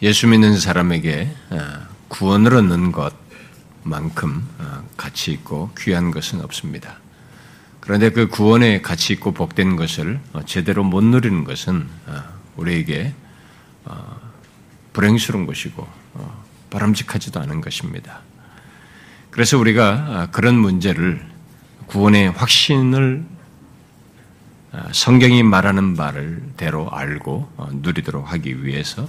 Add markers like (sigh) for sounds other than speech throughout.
예수 믿는 사람에게 어, 구원을 얻는 것만큼 어, 가치 있고 귀한 것은 없습니다. 그런데 그 구원에 가치 있고 복된 것을 어, 제대로 못 누리는 것은 우리에게 불행스러운 것이고 바람직하지도 않은 것입니다. 그래서 우리가 그런 문제를 구원의 확신을 성경이 말하는 바를 대로 알고 누리도록 하기 위해서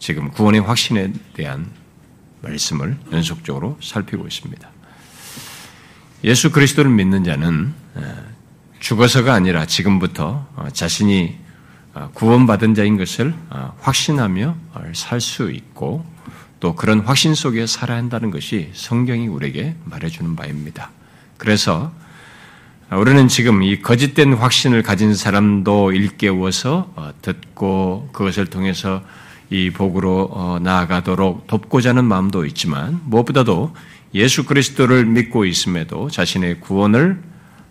지금 구원의 확신에 대한 말씀을 연속적으로 살피고 있습니다. 예수 그리스도를 믿는 자는 죽어서가 아니라 지금부터 어, 자신이 어, 구원받은 자인 것을 어, 확신하며 살 수 있고 또 그런 확신 속에 살아야 한다는 것이 성경이 우리에게 말해주는 바입니다. 그래서 우리는 지금 이 거짓된 확신을 가진 사람도 일깨워서 듣고 그것을 통해서 이 복으로 어, 나아가도록 돕고자 하는 마음도 있지만 무엇보다도 예수 그리스도를 믿고 있음에도 자신의 구원을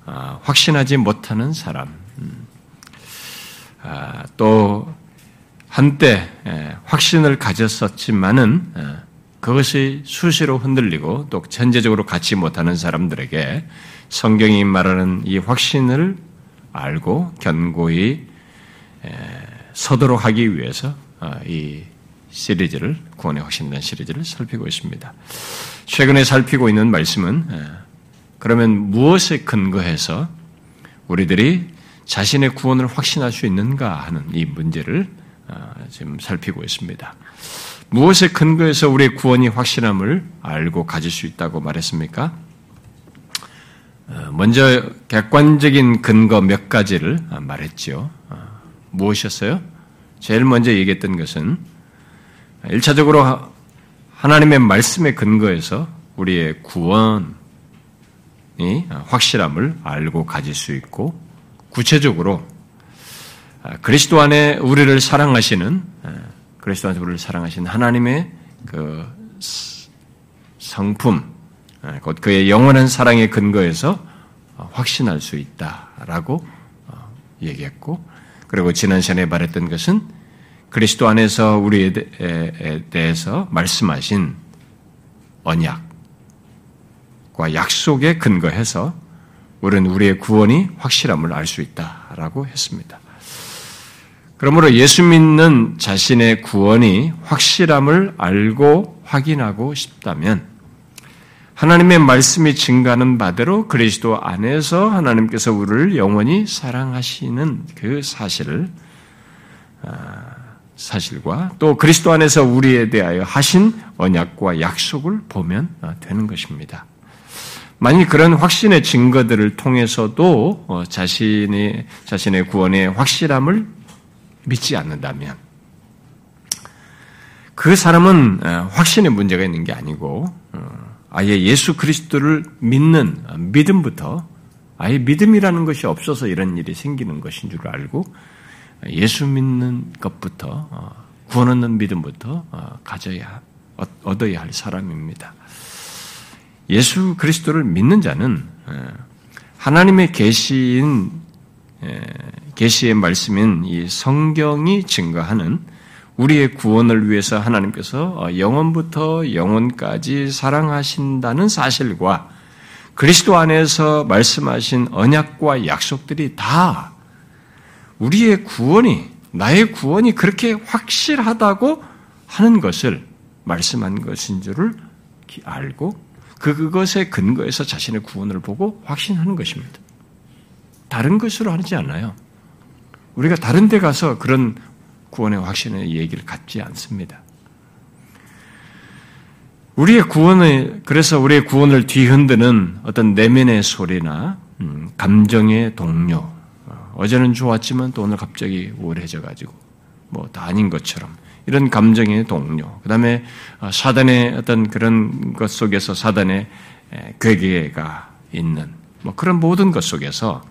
아, 확신하지 못하는 사람, 음. 아, 또 한때 확신을 가졌었지만은 그것이 수시로 흔들리고 또 전제적으로 갖지 못하는 사람들에게 성경이 말하는 이 확신을 알고 견고히 서도록 하기 위해서 아, 이 시리즈를 구원의 확신이라는 시리즈를 살피고 있습니다. 최근에 살피고 있는 말씀은 예, 그러면 무엇에 근거해서 우리들이 자신의 구원을 확신할 수 있는가 하는 이 문제를 아, 지금 살피고 있습니다. 무엇에 근거해서 우리의 구원이 확신함을 알고 가질 수 있다고 말했습니까? 어, 먼저 객관적인 근거 몇 가지를 말했지요. 어, 무엇이었어요? 제일 먼저 얘기했던 것은 1차적으로 하나님의 말씀에 근거해서 우리의 구원이 확실함을 알고 가질 수 있고 구체적으로 그리스도 안에 우리를 사랑하시는 그리스도 안에 우리를 사랑하시는 하나님의 그 성품 곧 그의 영원한 사랑에 근거해서 확신할 수 있다라고 어, 얘기했고 그리고 지난 시간에 말했던 것은 그리스도 안에서 우리에 대해서 말씀하신 언약과 약속에 근거해서 우리는 우리의 구원이 확실함을 알 수 있다라고 했습니다. 그러므로 예수 믿는 자신의 구원이 확실함을 알고 확인하고 싶다면 하나님의 말씀이 증가하는 바대로 그리스도 안에서 하나님께서 우리를 영원히 사랑하시는 그 사실을 아, 사실과 또 그리스도 안에서 우리에 대하여 하신 언약과 약속을 보면 아, 되는 것입니다. 만일 그런 확신의 증거들을 통해서도 어, 자신의 자신의 구원의 확실함을 믿지 않는다면 그 사람은 아, 확신의 문제가 있는 게 아니고 어, 아예 예수 그리스도를 믿는 믿음부터 아예 믿음이라는 것이 없어서 이런 일이 생기는 것인 줄 알고 예수 믿는 것부터 어, 구원 얻는 믿음부터 어, 가져야 얻어야 할 사람입니다. 예수 그리스도를 믿는 자는 어, 하나님의 계시인 계시의 말씀인 이 성경이 증거하는 우리의 구원을 위해서 하나님께서 어, 영원부터 영원까지 사랑하신다는 사실과 그리스도 안에서 말씀하신 언약과 약속들이 다 우리의 구원이, 나의 구원이 그렇게 확실하다고 하는 것을 말씀한 것인 줄을 알고 그, 그것에 근거해서 자신의 구원을 보고 확신하는 것입니다. 다른 것으로 하지 않아요. 우리가 다른 데 가서 그런 구원의 확신의 얘기를 갖지 않습니다. 우리의 구원을 그래서 우리의 구원을 뒤흔드는 어떤 내면의 소리나 음, 감정의 동료. 어, 어제는 좋았지만 또 오늘 갑자기 우울해져 가지고 뭐 다 아닌 것처럼 이런 감정의 동료. 그 다음에 어, 사단의 어떤 그런 것 속에서 사단의 괴계가 있는 뭐 그런 모든 것 속에서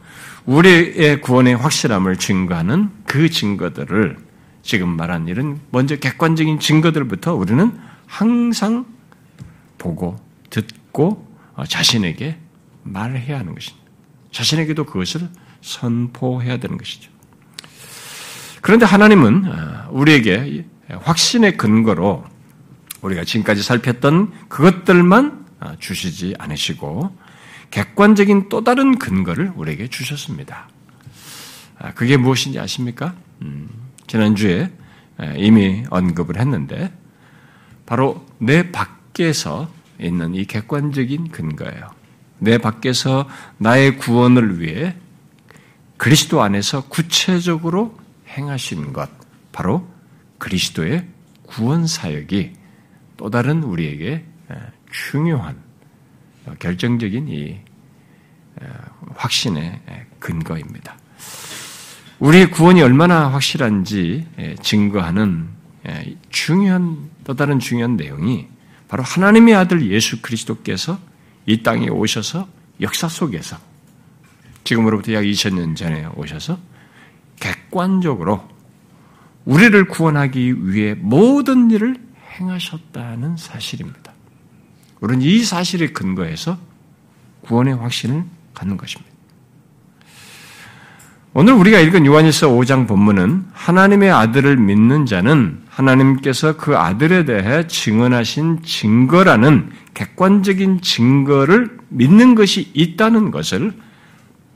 우리의 구원의 확실함을 증거하는 그 증거들을 지금 말한 일은 먼저 객관적인 증거들부터 우리는 항상 보고 듣고 어, 자신에게 말해야 하는 것입니다. 자신에게도 그것을 선포해야 되는 것이죠. 그런데 하나님은 어, 우리에게 확신의 근거로 우리가 지금까지 살폈던 그것들만 주시지 않으시고 객관적인 또 다른 근거를 우리에게 주셨습니다. 그게 무엇인지 아십니까? 음, 지난주에 이미 언급을 했는데 바로 내 밖에서 있는 이 객관적인 근거예요. 내 밖에서 나의 구원을 위해 그리스도 안에서 구체적으로 행하신 것, 바로 그리스도의 구원 사역이 또 다른 우리에게 중요한 결정적인 이 확신의 근거입니다. 우리의 구원이 얼마나 확실한지 증거하는 중요한 또 다른 중요한 내용이 바로 하나님의 아들 예수 그리스도께서 이 땅에 오셔서 역사 속에서 지금으로부터 약 2000년 전에 오셔서 객관적으로 우리를 구원하기 위해 모든 일을 행하셨다는 사실입니다. 우리는 이 사실에 근거해서 구원의 확신을 갖는 것입니다. 오늘 우리가 읽은 요한일서 5장 본문은 하나님의 아들을 믿는 자는 하나님께서 그 아들에 대해 증언하신 증거라는 객관적인 증거를 믿는 것이 있다는 것을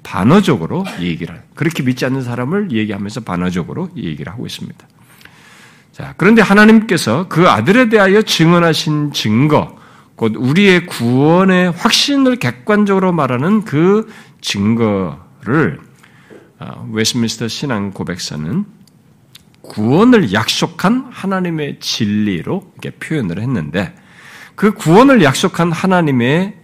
반어적으로 얘기를 그렇게 믿지 않는 사람을 얘기하면서 반어적으로 얘기를 하고 있습니다. 자, 그런데 하나님께서 그 아들에 대하여 증언하신 증거, 곧 우리의 구원의 확신을 객관적으로 말하는 그 증거를 어, 웨스민스터 신앙 고백서는 구원을 약속한 하나님의 진리로 이렇게 표현을 했는데 그 구원을 약속한 하나님의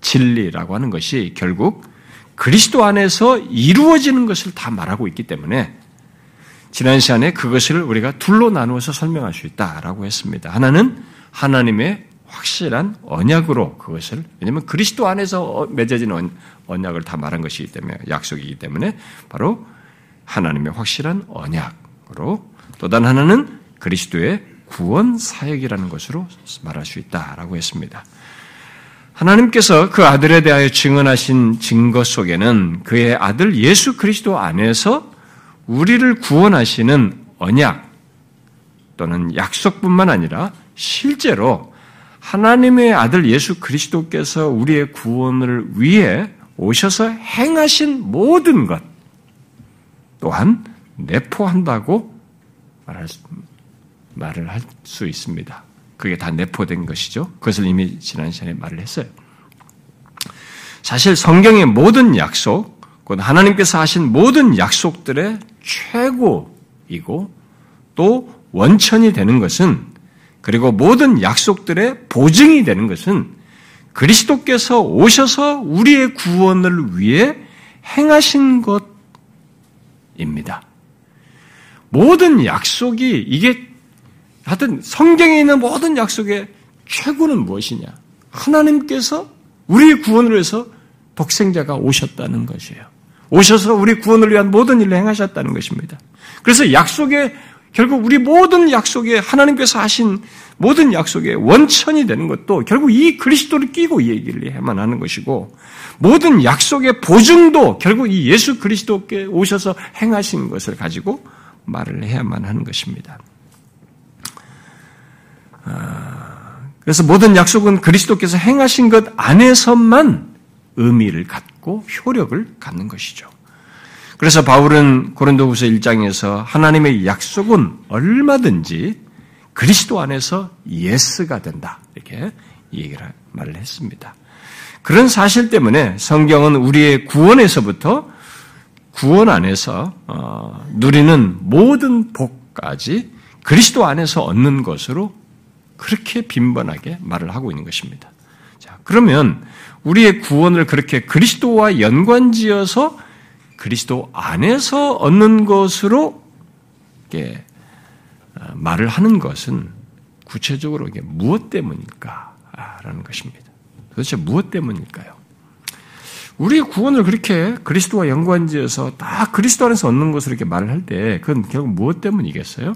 진리라고 하는 것이 결국 그리스도 안에서 이루어지는 것을 다 말하고 있기 때문에 지난 시간에 그것을 우리가 둘로 나누어서 설명할 수 있다라고 했습니다. 하나는 하나님의 확실한 언약으로 그것을 왜냐하면 그리스도 안에서 맺어진 언약을 다 말한 것이기 때문에 약속이기 때문에 바로 하나님의 확실한 언약으로 또 다른 하나는 그리스도의 구원 사역이라는 것으로 말할 수 있다라고 했습니다. 하나님께서 그 아들에 대하여 증언하신 증거 속에는 그의 아들 예수 그리스도 안에서 우리를 구원하시는 언약 또는 약속뿐만 아니라 실제로 하나님의 아들 예수 그리스도께서 우리의 구원을 위해 오셔서 행하신 모든 것 또한 내포한다고 말할 수, 말을 할 수 있습니다. 그게 다 내포된 것이죠. 그것을 이미 지난 시간에 말을 했어요. 사실 성경의 모든 약속, 곧 하나님께서 하신 모든 약속들의 최고이고 또 원천이 되는 것은 그리고 모든 약속들의 보증이 되는 것은 그리스도께서 오셔서 우리의 구원을 위해 행하신 것입니다. 모든 약속이 이게 하여튼 성경에 있는 모든 약속의 최고는 무엇이냐? 하나님께서 우리의 구원을 위해서 독생자가 오셨다는 것이에요. 오셔서 우리 구원을 위한 모든 일을 행하셨다는 것입니다. 그래서 약속의 결국 우리 모든 약속에 하나님께서 하신 모든 약속의 원천이 되는 것도 결국 이 그리스도를 끼고 이 얘기를 해야만 하는 것이고 모든 약속의 보증도 결국 이 예수 그리스도께 오셔서 행하신 것을 가지고 말을 해야만 하는 것입니다. 아, 그래서 모든 약속은 그리스도께서 행하신 것 안에서만 의미를 갖고 효력을 갖는 것이죠. 그래서 바울은 고린도후서 1장에서 하나님의 약속은 얼마든지 그리스도 안에서 yes가 된다. 이렇게 얘기를 말을 했습니다. 그런 사실 때문에 성경은 우리의 구원에서부터 구원 안에서 어, 누리는 모든 복까지 그리스도 안에서 얻는 것으로 그렇게 빈번하게 말을 하고 있는 것입니다. 자, 그러면 우리의 구원을 그렇게 그리스도와 연관지어서 그리스도 안에서 얻는 것으로 이게 어, 말을 하는 것은 구체적으로 이게 무엇 때문일까라는 것입니다. 도대체 무엇 때문일까요? 우리의 구원을 그렇게 그리스도와 연관지어서 다 그리스도 안에서 얻는 것으로 이렇게 말을 할 때 그건 결국 무엇 때문이겠어요?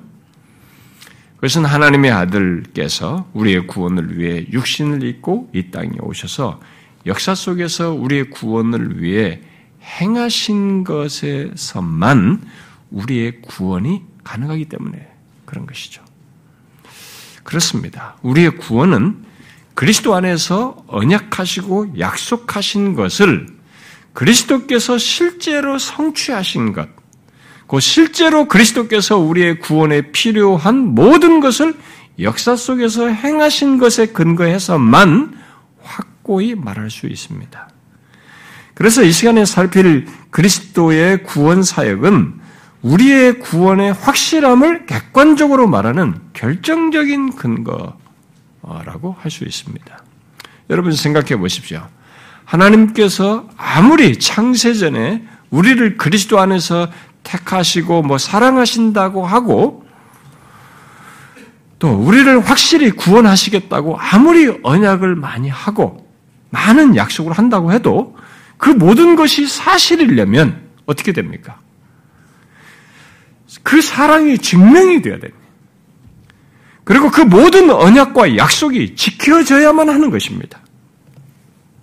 그것은 하나님의 아들께서 우리의 구원을 위해 육신을 입고 이 땅에 오셔서 역사 속에서 우리의 구원을 위해 행하신 것에서만 우리의 구원이 가능하기 때문에 그런 것이죠. 그렇습니다. 우리의 구원은 그리스도 안에서 언약하시고 약속하신 것을 그리스도께서 실제로 성취하신 것, 그 실제로 그리스도께서 우리의 구원에 필요한 모든 것을 역사 속에서 행하신 것에 근거해서만 확고히 말할 수 있습니다. 그래서 이 시간에 살필 그리스도의 구원 사역은 우리의 구원의 확실함을 객관적으로 말하는 결정적인 근거라고 할 수 있습니다. 여러분 생각해 보십시오. 하나님께서 아무리 창세전에 우리를 그리스도 안에서 택하시고 뭐 사랑하신다고 하고 또 우리를 확실히 구원하시겠다고 아무리 언약을 많이 하고 많은 약속을 한다고 해도 그 모든 것이 사실이려면 어떻게 됩니까? 그 사랑이 증명이 되어야 됩니다. 그리고 그 모든 언약과 약속이 지켜져야만 하는 것입니다.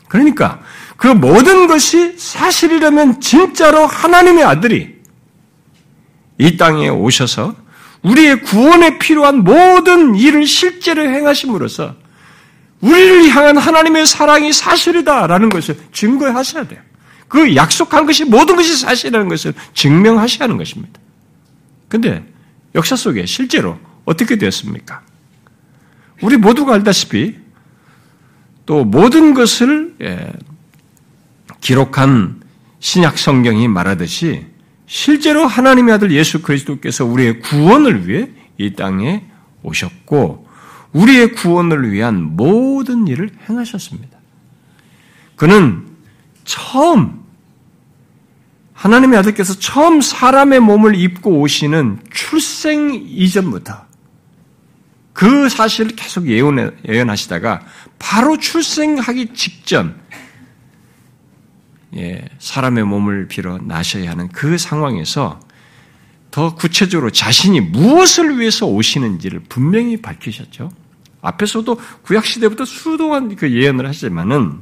그러니까 그 모든 것이 사실이라면 진짜로 하나님의 아들이 이 땅에 오셔서 우리의 구원에 필요한 모든 일을 실제로 행하심으로써 우리를 향한 하나님의 사랑이 사실이다라는 것을 증거하셔야 돼요. 그 약속한 것이 모든 것이 사실이라는 것을 증명하셔야 하는 것입니다. 근데 역사 속에 실제로 어떻게 되었습니까? 우리 모두가 알다시피 또 모든 것을 예, 기록한 신약 성경이 말하듯이 실제로 하나님의 아들 예수 그리스도께서 우리의 구원을 위해 이 땅에 오셨고 우리의 구원을 위한 모든 일을 행하셨습니다. 그는 처음 하나님의 아들께서 처음 사람의 몸을 입고 오시는 출생 이전부터 그 사실을 계속 예언, 예언하시다가 바로 출생하기 직전 예, 사람의 몸을 빌어 나셔야 하는 그 상황에서 더 구체적으로 자신이 무엇을 위해서 오시는지를 분명히 밝히셨죠. 앞에서도 구약 시대부터 수도한 그 예언을 하시지만은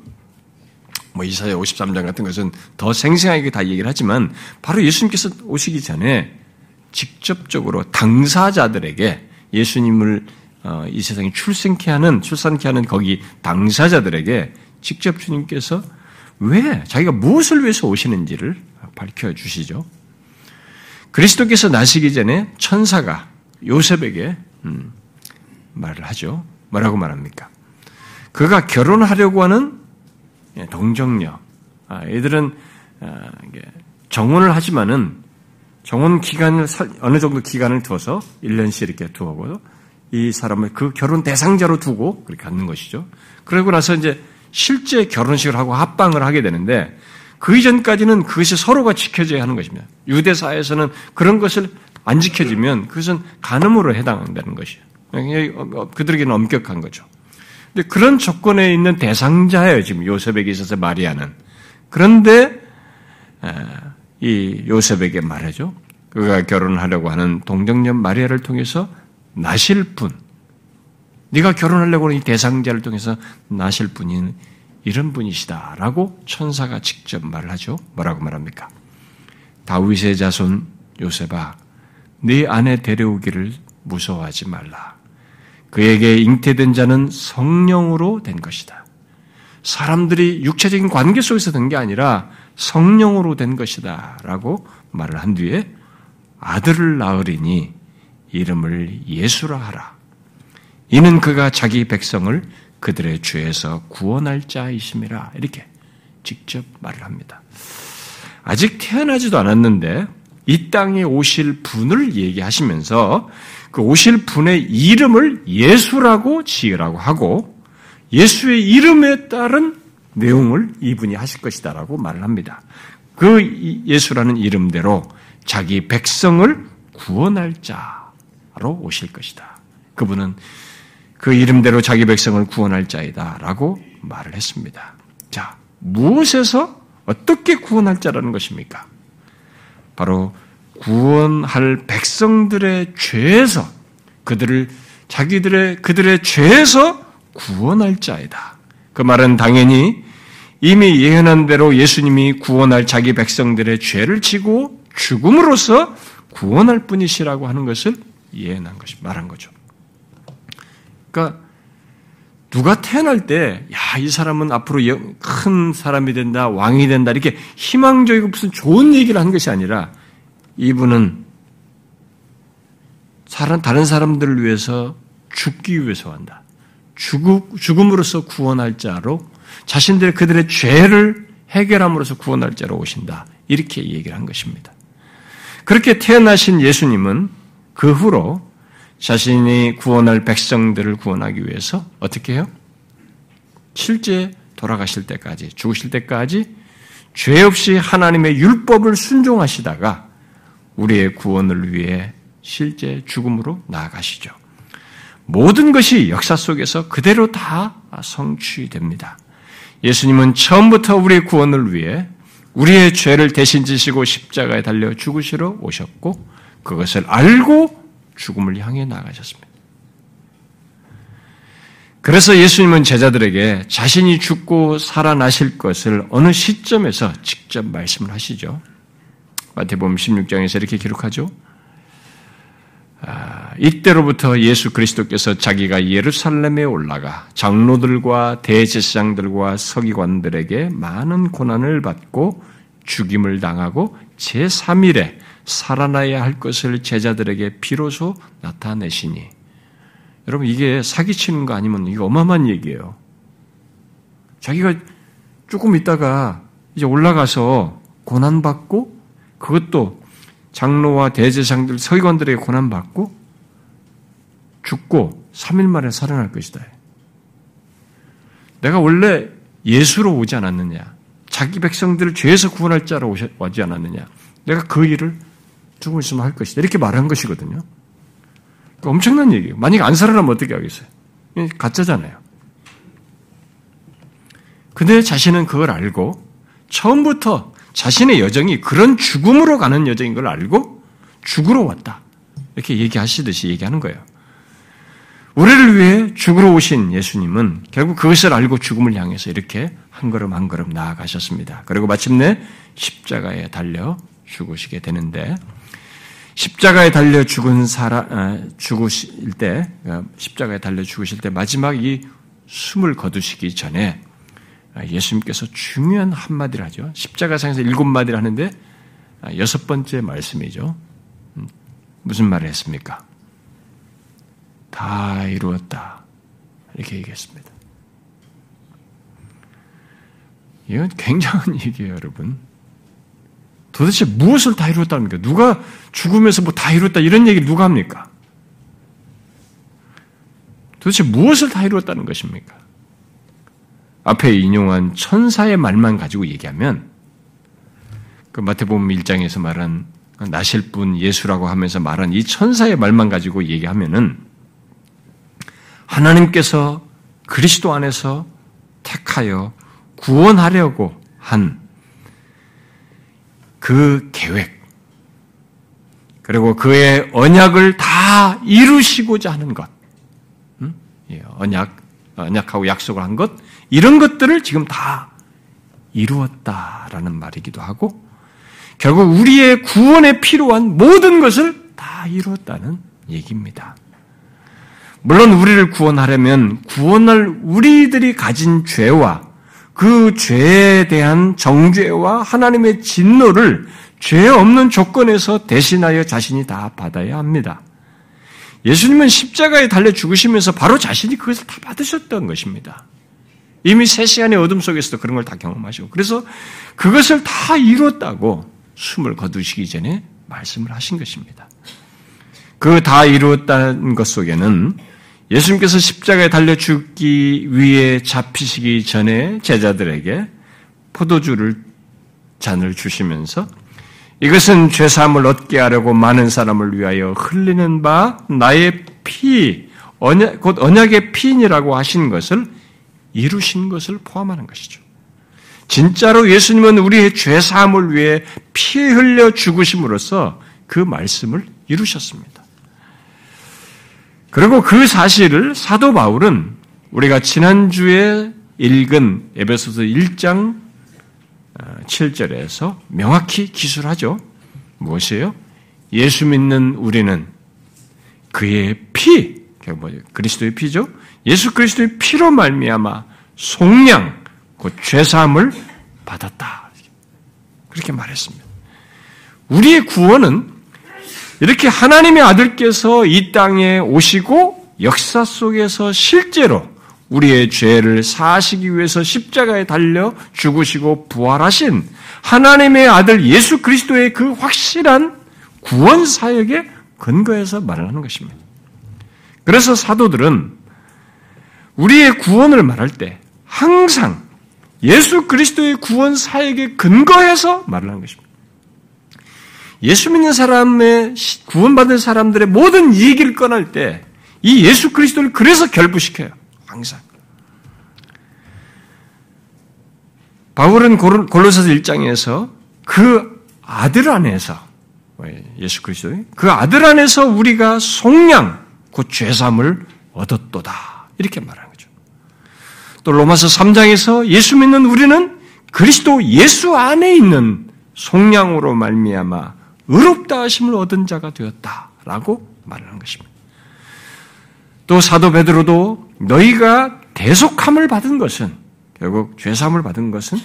뭐 이사야 53장 같은 것은 더 생생하게 다 얘기를 하지만 바로 예수님께서 오시기 전에 직접적으로 당사자들에게 예수님을 어, 이 세상에 출생케 하는 출산케 하는 거기 당사자들에게 직접 주님께서 왜 자기가 무엇을 위해서 오시는지를 밝혀 주시죠. 그리스도께서 나시기 전에 천사가 요셉에게 음, 말을 하죠. 뭐라고 말합니까? 그가 결혼하려고 하는 예, 동정녀. 아, 얘들은 아, 정혼을 하지만은 정혼 기간을 어느 정도 기간을 두어서 1년씩 이렇게 두고 이 사람을 그 결혼 대상자로 두고 그렇게 갖는 것이죠. 그러고 나서 이제 실제 결혼식을 하고 합방을 하게 되는데 그 이전까지는 그것이 서로가 지켜져야 하는 것입니다. 유대 사회에서는 그런 것을 안 지켜지면 그것은 간음으로 해당한다는 것이에요. 어, 어, 그들에게는 엄격한 거죠. 근데 그런 조건에 있는 대상자예요, 지금 요셉에게 있어서 마리아는. 그런데 이 요셉에게 말하죠. 그가 결혼하려고 하는 동정녀 마리아를 통해서 나실 분, 네가 결혼하려고 하는 이 대상자를 통해서 나실 분인 이런 분이시다라고 천사가 직접 말을 하죠. 뭐라고 말합니까? 다윗의 자손 요셉아, 네 아내 데려오기를 무서워하지 말라. 그에게 잉태된 자는 성령으로 된 것이다. 사람들이 육체적인 관계 속에서 된 게 아니라 성령으로 된 것이다. 라고 말을 한 뒤에 아들을 낳으리니 이름을 예수라 하라. 이는 그가 자기 백성을 그들의 죄에서 구원할 자이심이라. 이렇게 직접 말을 합니다. 아직 태어나지도 않았는데 이 땅에 오실 분을 얘기하시면서 그 오실 분의 이름을 예수라고 지으라고 하고 예수의 이름에 따른 내용을 이분이 하실 것이다라고 말을 합니다. 그 예수라는 이름대로 자기 백성을 구원할 자로 오실 것이다. 그분은 그 이름대로 자기 백성을 구원할 자이다 라고 말을 했습니다. 자, 무엇에서 어떻게 구원할 자라는 것입니까? 바로 구원할 백성들의 죄에서 그들을 자기들의 그들의 죄에서 구원할 자이다. 그 말은 당연히 이미 예언한 대로 예수님이 구원할 자기 백성들의 죄를 지고 죽음으로써 구원할 뿐이시라고 하는 것을 예언한 것이 말한 거죠. 그러니까 누가 태어날 때, 야, 이 사람은 앞으로 큰 사람이 된다, 왕이 된다, 이렇게 희망적이고 무슨 좋은 얘기를 한 것이 아니라, 이분은 다른 사람들을 위해서 죽기 위해서 한다. 죽음으로써 구원할 자로 자신들의 그들의 죄를 해결함으로써 구원할 자로 오신다. 이렇게 얘기를 한 것입니다. 그렇게 태어나신 예수님은 그 후로 자신이 구원할 백성들을 구원하기 위해서 어떻게 해요? 실제 돌아가실 때까지, 죽으실 때까지 죄 없이 하나님의 율법을 순종하시다가 우리의 구원을 위해 실제 죽음으로 나아가시죠. 모든 것이 역사 속에서 그대로 다 성취됩니다. 예수님은 처음부터 우리의 구원을 위해 우리의 죄를 대신 지시고 십자가에 달려 죽으시러 오셨고 그것을 알고 죽음을 향해 나가셨습니다. 그래서 예수님은 제자들에게 자신이 죽고 살아나실 것을 어느 시점에서 직접 말씀을 하시죠. 마태복음 16장에서 이렇게 기록하죠. 아, 이때로부터 예수 그리스도께서 자기가 예루살렘에 올라가 장로들과 대제사장들과 서기관들에게 많은 고난을 받고 죽임을 당하고 제3일에 살아나야 할 것을 제자들에게 비로소 나타내시니 여러분 이게 사기치는 거 아니면 이거 어마어마한 얘기예요. 자기가 조금 있다가 이제 올라가서 고난받고 그것도 장로와 대제상들, 서기관들에게 고난받고 죽고 3일 만에 살아날 것이다. 내가 원래 예수로 오지 않았느냐? 자기 백성들을 죄에서 구원할 자로 오지 않았느냐? 내가 그 일을 죽음 있으면 할 것이다. 이렇게 말한 것이거든요. 그러니까 엄청난 얘기예요. 만약에 안 살아나면 어떻게 하겠어요? 가짜잖아요. 근데 자신은 그걸 알고 처음부터 자신의 여정이 그런 죽음으로 가는 여정인 걸 알고 죽으러 왔다. 이렇게 얘기하시듯이 얘기하는 거예요. 우리를 위해 죽으러 오신 예수님은 결국 그것을 알고 죽음을 향해서 이렇게 한 걸음 한 걸음 나아가셨습니다. 그리고 마침내 십자가에 달려 죽으시게 되는데 십자가에 달려 죽은 사람 아, 죽으실 때 아, 십자가에 달려 죽으실 때 마지막 이 숨을 거두시기 전에 아, 예수님께서 중요한 한마디를 하죠. 십자가상에서 일곱 마디를 하는데 아, 여섯 번째 말씀이죠. 음, 무슨 말을 했습니까? 다 이루었다. 이렇게 얘기했습니다. 이건 굉장한 (laughs) 얘기예요, 여러분. 도대체 무엇을 다 이루었답니까? 누가 죽으면서 뭐 다 이루었다 이런 얘기를 누가 합니까? 도대체 무엇을 다 이루었다는 것입니까? 앞에 인용한 천사의 말만 가지고 얘기하면 그 마태복음 1장에서 말한 나실 분 예수라고 하면서 말한 이 천사의 말만 가지고 얘기하면은 하나님께서 그리스도 안에서 택하여 구원하려고 한 그 계획, 그리고 그의 언약을 다 이루시고자 하는 것, 음? 예, 언약, 언약하고 약속을 한 것, 이런 것들을 지금 다 이루었다라는 말이기도 하고 결국 우리의 구원에 필요한 모든 것을 다 이루었다는 얘기입니다. 물론 우리를 구원하려면 구원할 우리들이 가진 죄와 그 죄에 대한 정죄와 하나님의 진노를 죄 없는 조건에서 대신하여 자신이 다 받아야 합니다. 예수님은 십자가에 달려 죽으시면서 바로 자신이 그것을 다 받으셨던 것입니다. 이미 세 시간의 어둠 속에서도 그런 걸 다 경험하시고 그래서 그것을 다 이루었다고 숨을 거두시기 전에 말씀을 하신 것입니다. 그 다 이루었다는 것 속에는 예수님께서 십자가에 달려 죽기 위해 잡히시기 전에 제자들에게 포도주를 잔을 주시면서 이것은 죄사함을 얻게 하려고 많은 사람을 위하여 흘리는 바 나의 피, 언약, 곧 언약의 피인이라고 하신 것을 이루신 것을 포함하는 것이죠. 진짜로 예수님은 우리의 죄 사함을 위해 피 흘려 죽으심으로써 그 말씀을 이루셨습니다. 그리고 그 사실을 사도 바울은 우리가 지난주에 읽은 에베소서 1장 7절에서 명확히 기술하죠. 무엇이에요? 예수 믿는 우리는 그의 피, 뭐 그리스도의 피죠. 예수 그리스도의 피로 말미암아 속량 곧 죄사함을 받았다. 그렇게 말했습니다. 우리의 구원은 이렇게 하나님의 아들께서 이 땅에 오시고 역사 속에서 실제로 우리의 죄를 사하시기 위해서 십자가에 달려 죽으시고 부활하신 하나님의 아들 예수 그리스도의 그 확실한 구원 사역에 근거해서 말을 하는 것입니다. 그래서 사도들은 우리의 구원을 말할 때 항상 예수 그리스도의 구원 사역에 근거해서 말을 하는 것입니다. 예수 믿는 사람의 구원받은 사람들의 모든 얘기를 꺼낼 때 이 예수 그리스도를 그래서 결부시켜요. 항상. 바울은 골로새서 1장에서 그 아들 안에서 예수 그리스도의 그 아들 안에서 우리가 속량 곧 죄삼을 얻었도다 이렇게 말하는 거죠. 또 로마서 3장에서 예수 믿는 우리는 그리스도 예수 안에 있는 속량으로 말미암아 의롭다 하심을 얻은 자가 되었다라고 한 것입니다. 또 사도 베드로도 너희가 대속함을 받은 것은 결국 죄 사함을 받은 것은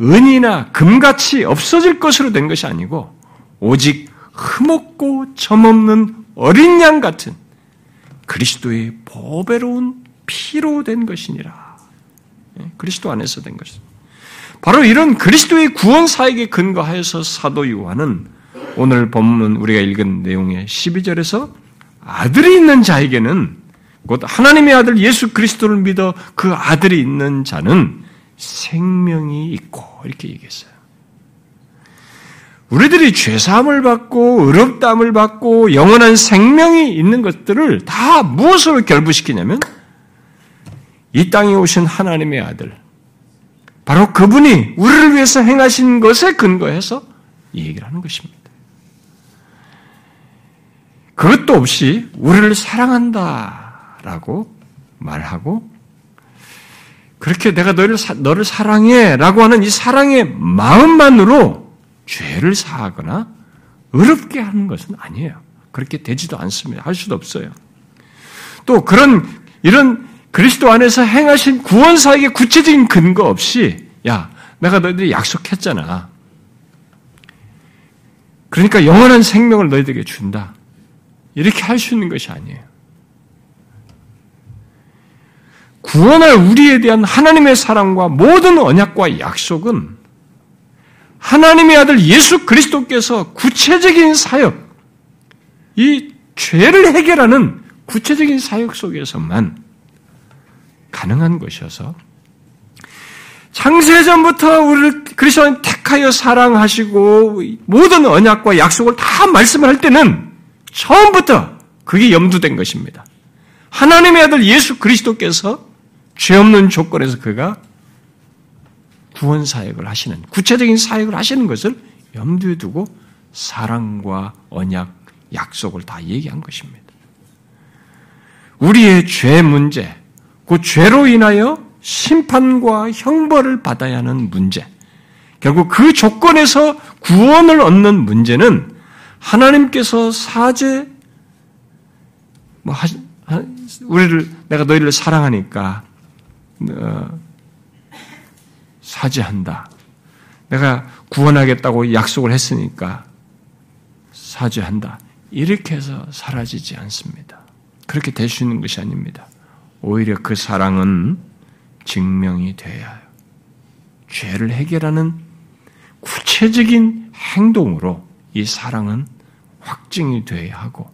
은이나 금같이 없어질 것으로 된 것이 아니고 오직 흠없고 점없는 어린 양 같은 그리스도의 보배로운 피로 된 것이니라. 예, 그리스도 안에서 된 것입니다. 바로 이런 그리스도의 구원 사역에 근거하여서 사도 요한은 오늘 본문 우리가 읽은 내용의 12절에서 아들이 있는 자에게는 곧 하나님의 아들 예수 그리스도를 믿어 그 아들이 있는 자는 생명이 있고 이렇게 얘기했어요. 우리들이 죄사함을 받고 의롭다함을 받고 영원한 생명이 있는 것들을 다 무엇으로 결부시키냐면 이 땅에 오신 하나님의 아들 바로 그분이 우리를 위해서 행하신 것에 근거해서 이 얘기를 하는 것입니다. 그것도 없이 우리를 사랑한다라고 말하고 그렇게 내가 너를, 너를 사랑해 라고 하는 이 사랑의 마음만으로 죄를 사하거나 어렵게 하는 것은 아니에요. 그렇게 되지도 않습니다. 할 수도 없어요. 또 그런, 이런 그리스도 안에서 행하신 구원사에게 구체적인 근거 없이, 야, 내가 너희들이 약속했잖아. 그러니까 영원한 생명을 너희들에게 준다. 이렇게 할 수 있는 것이 아니에요. 구원할 우리에 대한 하나님의 사랑과 모든 언약과 약속은 하나님의 아들 예수 그리스도께서 구체적인 사역, 이 죄를 해결하는 구체적인 사역 속에서만 가능한 것이어서 창세전부터 우리를 그리스도는 택하여 사랑하시고 모든 언약과 약속을 다 말씀을 할 때는 처음부터 그게 염두된 것입니다. 하나님의 아들 예수 그리스도께서 죄 없는 조건에서 그가 구원 사역을 하시는 구체적인 사역을 하시는 것을 염두에 두고 사랑과 언약, 약속을 다 얘기한 것입니다. 우리의 죄 문제, 그 죄로 인하여 심판과 형벌을 받아야 하는 문제, 결국 그 조건에서 구원을 얻는 문제는 하나님께서 사죄, 뭐 하, 우리를 내가 너희를 사랑하니까 어, 사죄한다. 내가 구원하겠다고 약속을 했으니까 사죄한다. 이렇게 해서 사라지지 않습니다. 그렇게 될 수 있는 것이 아닙니다. 오히려 그 사랑은 증명이 돼야 해요. 죄를 해결하는 구체적인 행동으로 이 사랑은 확증이 돼야 하고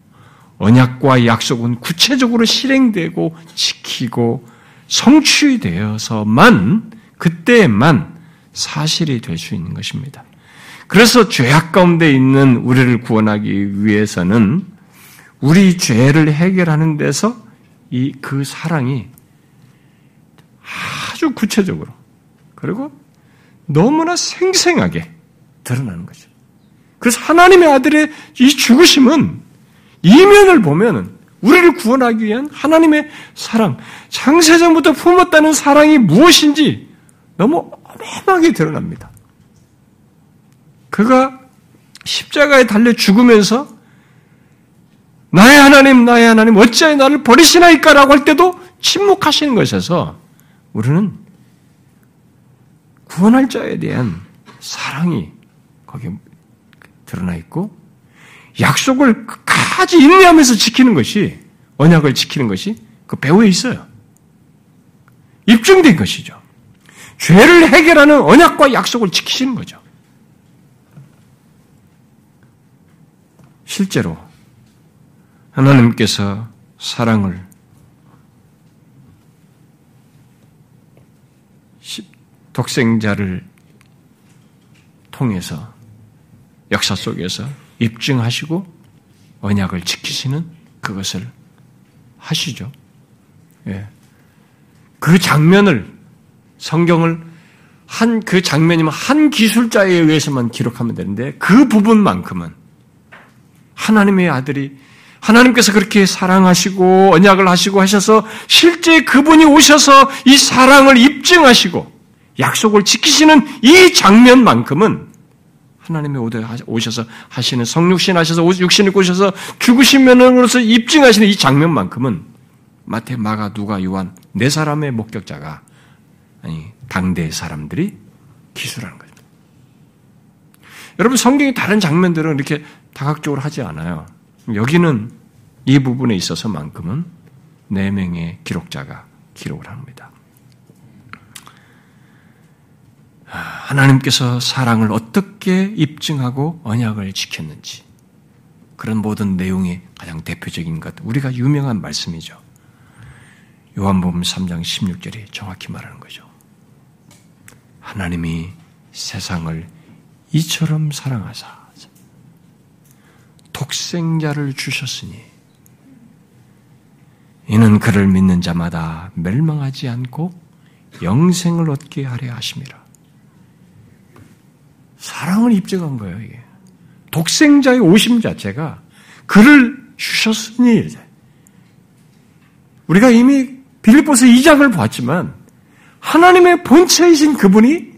언약과 약속은 구체적으로 실행되고 지키고 성취되어서만 그때만 사실이 될 수 있는 것입니다. 그래서 죄악 가운데 있는 우리를 구원하기 위해서는 우리 죄를 해결하는 데서 이 그 사랑이 아주 구체적으로 그리고 너무나 생생하게 드러나는 거죠. 그래서 하나님의 아들의 이 죽으심은 이면을 보면은 우리를 구원하기 위한 하나님의 사랑, 창세전부터 품었다는 사랑이 무엇인지 너무 어마어마하게 드러납니다. 그가 십자가에 달려 죽으면서 나의 하나님, 나의 하나님, 어찌하여 나를 버리시나이까라고 할 때도 침묵하시는 것에서 우리는 구원할 자에 대한 사랑이 거기에 드러나 있고 약속을 끝까지 인내하면서 지키는 것이 언약을 지키는 것이 그 배후에 있어요. 입증된 것이죠. 죄를 해결하는 언약과 약속을 지키시는 거죠. 실제로 하나님께서 사랑을 독생자를 통해서 역사 속에서 입증하시고 언약을 지키시는 그것을 하시죠. 예. 그 장면을 성경을 한 그 장면이면 한 기술자에 의해서만 기록하면 되는데 그 부분만큼은 하나님의 아들이 하나님께서 그렇게 사랑하시고 언약을 하시고 하셔서 실제 그분이 오셔서 이 사랑을 입증하시고 약속을 지키시는 이 장면만큼은 하나님의 오셔서 하시는 성육신 하셔서 육신을 꼬셔서 죽으시면으로서 입증하시는 이 장면만큼은 마태, 마가, 누가, 요한 네 사람의 목격자가 아니 당대 사람들이 기술하는 거죠. 여러분 성경이 다른 장면들은 이렇게 다각적으로 하지 않아요. 여기는 이 부분에 있어서만큼은 네 명의 기록자가 기록을 합니다. 하나님께서 사랑을 어떻게 입증하고 언약을 지켰는지 그런 모든 내용의 가장 대표적인 것, 우리가 유명한 말씀이죠. 요한복음 3장 16절이 정확히 말하는 거죠. 하나님이 세상을 이처럼 사랑하사 독생자를 주셨으니 이는 그를 믿는 자마다 멸망하지 않고 영생을 얻게 하려 하심이라. 사랑을 입증한 거예요, 이게. 독생자의 오심 자체가 그를 주셨으니 우리가 이미 빌립보서 2장을 봤지만 하나님의 본체이신 그분이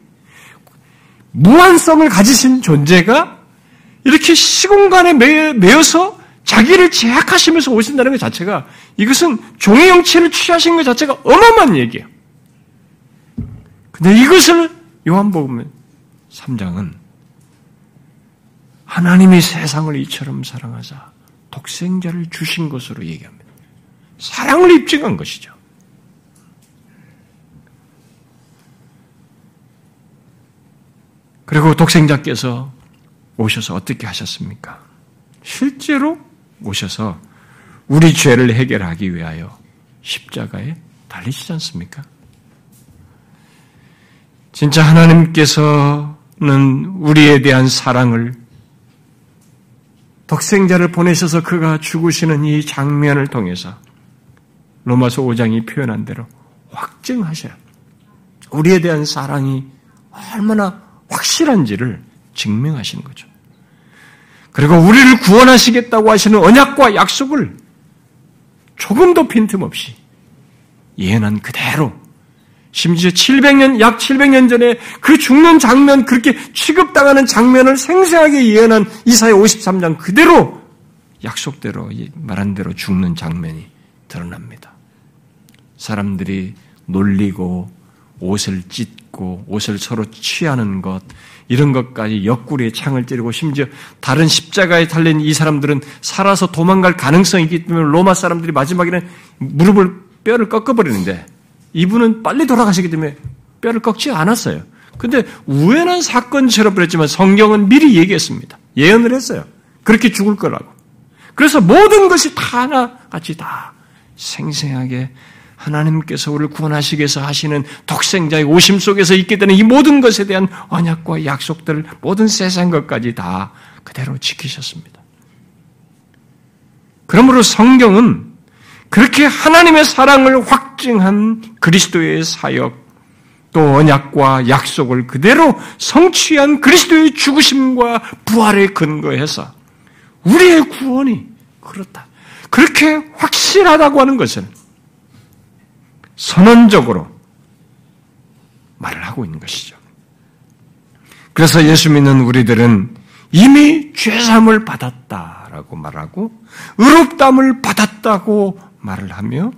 무한성을 가지신 존재가 이렇게 시공간에 매여서 자기를 제약하시면서 오신다는 것 자체가 이것은 종의 형체를 취하신 것 자체가 어마어마한 얘기예요. 근데 이것을 요한복음 3장은 하나님이 세상을 이처럼 사랑하사 독생자를 주신 것으로 얘기합니다. 사랑을 입증한 것이죠. 그리고 독생자께서 오셔서 어떻게 하셨습니까? 실제로 오셔서 우리 죄를 해결하기 위하여 십자가에 달리시지 않습니까? 진짜 하나님께서 는 우리에 대한 사랑을 독생자를 보내셔서 그가 죽으시는 이 장면을 통해서 로마서 5장이 표현한 대로 확증하셔야 우리에 대한 사랑이 얼마나 확실한지를 증명하시는 거죠. 그리고 우리를 구원하시겠다고 하시는 언약과 약속을 조금도 빈틈없이 예언한 그대로 심지어 700년, 약 700년 전에 그 죽는 장면, 그렇게 취급당하는 장면을 생생하게 예언한 이사의 53장 그대로 약속대로 말한 대로 죽는 장면이 드러납니다. 사람들이 놀리고 옷을 찢고 옷을 서로 취하는 것, 이런 것까지 옆구리에 창을 찌르고 심지어 다른 십자가에 달린 이 사람들은 살아서 도망갈 가능성이 있기 때문에 로마 사람들이 마지막에는 무릎을 뼈를 꺾어버리는데 이분은 빨리 돌아가시기 때문에 뼈를 꺾지 않았어요. 근데 우연한 사건처럼 그랬지만 성경은 미리 얘기했습니다. 예언을 했어요. 그렇게 죽을 거라고. 그래서 모든 것이 다 하나같이 다 생생하게 하나님께서 우리를 구원하시기 위해서 하시는 독생자의 오심 속에서 있게 되는 이 모든 것에 대한 언약과 약속들, 모든 세상 것까지 다 그대로 지키셨습니다. 그러므로 성경은 그렇게 하나님의 사랑을 확증한 그리스도의 사역, 또 언약과 약속을 그대로 성취한 그리스도의 죽으심과 부활에 근거해서 우리의 구원이 그렇다. 그렇게 확실하다고 하는 것은 선언적으로 말을 하고 있는 것이죠. 그래서 예수 믿는 우리들은 이미 죄삼을 받았다라고 말하고 의롭담을 받았다고 말을 하며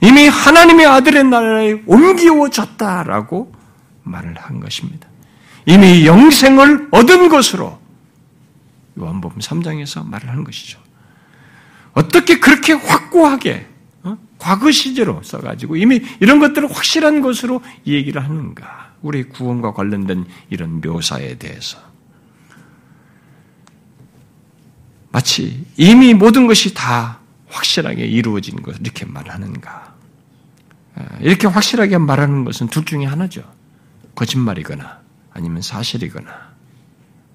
이미 하나님의 아들의 나라에 옮기워졌다라고 말을 한 것입니다. 이미 영생을 얻은 것으로 요한복음 3장에서 말을 하는 것이죠. 어떻게 그렇게 확고하게 어? 과거 시제로 써가지고 이미 이런 것들을 확실한 것으로 얘기를 하는가? 우리 구원과 관련된 이런 묘사에 대해서 마치 이미 모든 것이 다 확실하게 이루어진 것 이렇게 말하는가? 아, 이렇게 확실하게 말하는 것은 둘 중에 하나죠. 거짓말이거나 아니면 사실이거나